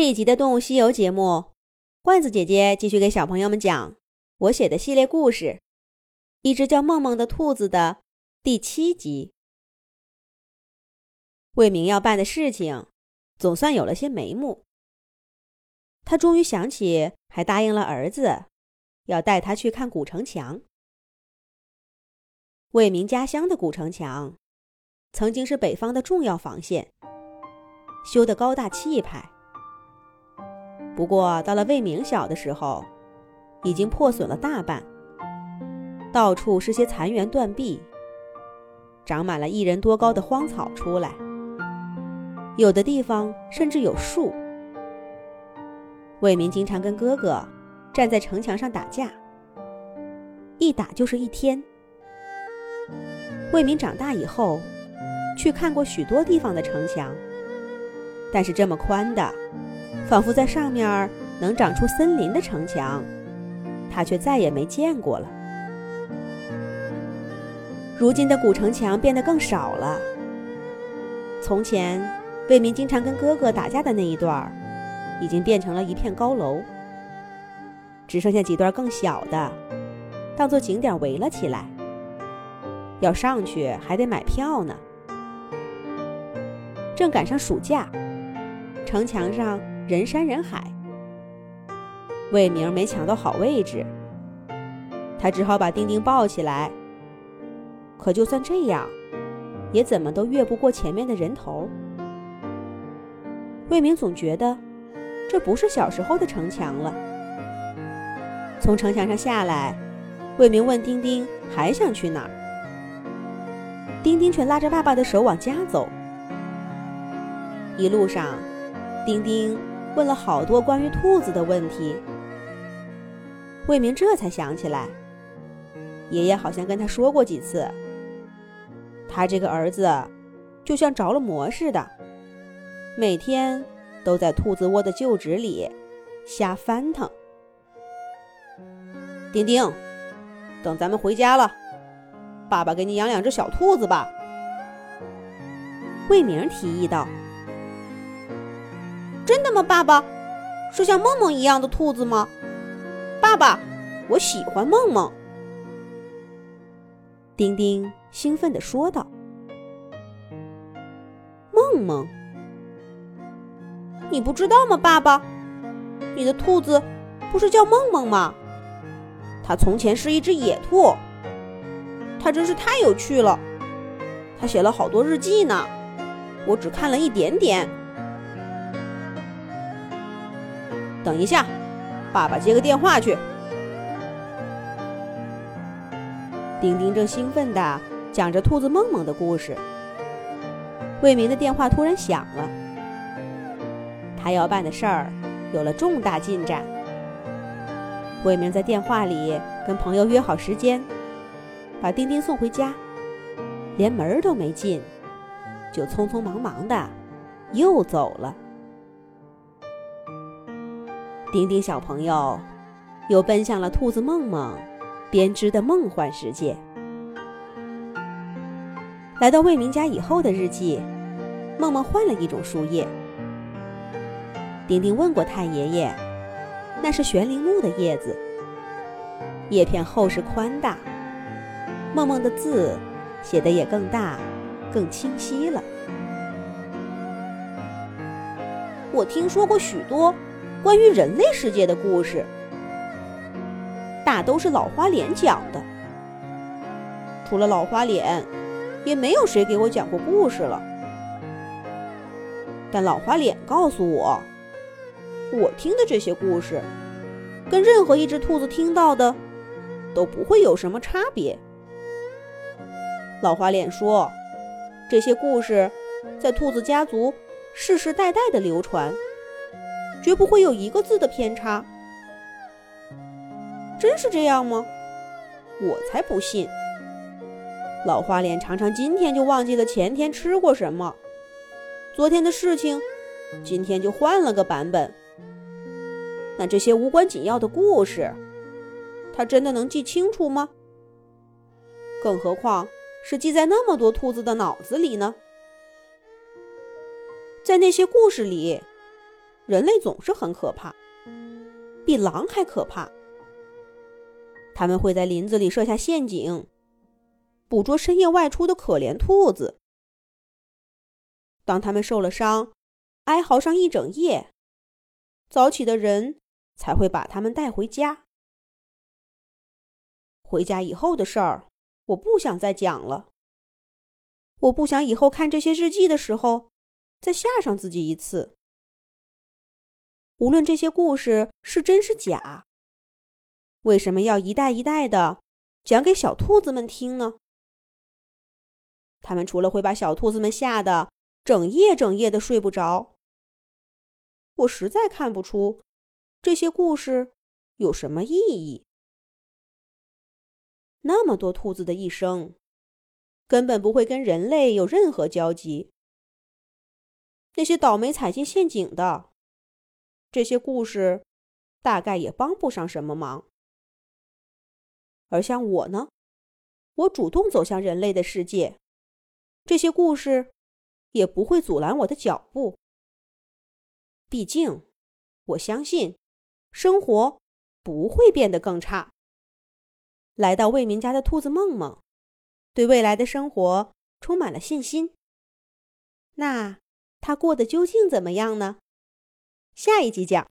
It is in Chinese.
这一集的《动物西游》节目，罐子姐姐继续给小朋友们讲我写的系列故事《一只叫梦梦的兔子》的第七集。魏明要办的事情总算有了些眉目，他终于想起，还答应了儿子，要带他去看古城墙。魏明家乡的古城墙，曾经是北方的重要防线，修得高大气派。不过，到了魏明小的时候，已经破损了大半，到处是些残垣断壁，长满了一人多高的荒草出来，有的地方甚至有树。魏明经常跟哥哥站在城墙上打架，一打就是一天。魏明长大以后，去看过许多地方的城墙，但是这么宽的。仿佛在上面能长出森林的城墙，他却再也没见过了。如今的古城墙变得更少了。从前，魏明经常跟哥哥打架的那一段，已经变成了一片高楼，只剩下几段更小的，当做景点围了起来。要上去还得买票呢。正赶上暑假，城墙上。人山人海，魏明没抢到好位置，他只好把丁丁抱起来。可就算这样，也怎么都越不过前面的人头。魏明总觉得这不是小时候的城墙了。从城墙上下来，魏明问丁丁还想去哪儿，丁丁却拉着爸爸的手往家走。一路上，丁丁。问了好多关于兔子的问题，魏明这才想起来，爷爷好像跟他说过几次，他这个儿子就像着了魔似的，每天都在兔子窝的旧址里瞎翻腾。丁丁，等咱们回家了，爸爸给你养两只小兔子吧。魏明提议道。爸爸？是像梦梦一样的兔子吗？爸爸，我喜欢梦梦。丁丁兴奋地说道：“梦梦，你不知道吗，爸爸？你的兔子不是叫梦梦吗？它从前是一只野兔，它真是太有趣了。它写了好多日记呢，我只看了一点点。”等一下，爸爸接个电话去。丁丁正兴奋地讲着兔子梦梦的故事，魏明的电话突然响了。他要办的事儿有了重大进展。魏明在电话里跟朋友约好时间，把丁丁送回家，连门都没进，就匆匆忙忙的又走了。丁丁小朋友又奔向了兔子梦梦编织的梦幻世界。来到魏明家以后的日记，梦梦换了一种树叶。丁丁问过太爷爷，那是悬铃木的叶子，叶片厚实宽大。梦梦的字写的也更大、更清晰了。我听说过许多。关于人类世界的故事，大都是老花脸讲的。除了老花脸，也没有谁给我讲过故事了。但老花脸告诉我，我听的这些故事，跟任何一只兔子听到的，都不会有什么差别。老花脸说，这些故事在兔子家族世世代代的流传。绝不会有一个字的偏差，真是这样吗？我才不信！老花脸常常今天就忘记了前天吃过什么，昨天的事情，今天就换了个版本。那这些无关紧要的故事，他真的能记清楚吗？更何况是记在那么多兔子的脑子里呢？在那些故事里。人类总是很可怕，比狼还可怕。他们会在林子里设下陷阱，捕捉深夜外出的可怜兔子。当他们受了伤，哀嚎上一整夜，早起的人才会把他们带回家。回家以后的事儿，我不想再讲了。我不想以后看这些日记的时候，再吓上自己一次。无论这些故事是真是假，为什么要一代一代的讲给小兔子们听呢？他们除了会把小兔子们吓得整夜整夜的睡不着，我实在看不出这些故事有什么意义。那么多兔子的一生，根本不会跟人类有任何交集。那些倒霉踩进陷阱的，这些故事大概也帮不上什么忙。而像我呢，我主动走向人类的世界，这些故事也不会阻拦我的脚步。毕竟，我相信，生活不会变得更差。来到魏明家的兔子梦梦，对未来的生活充满了信心。那他过得究竟怎么样呢？下一集讲。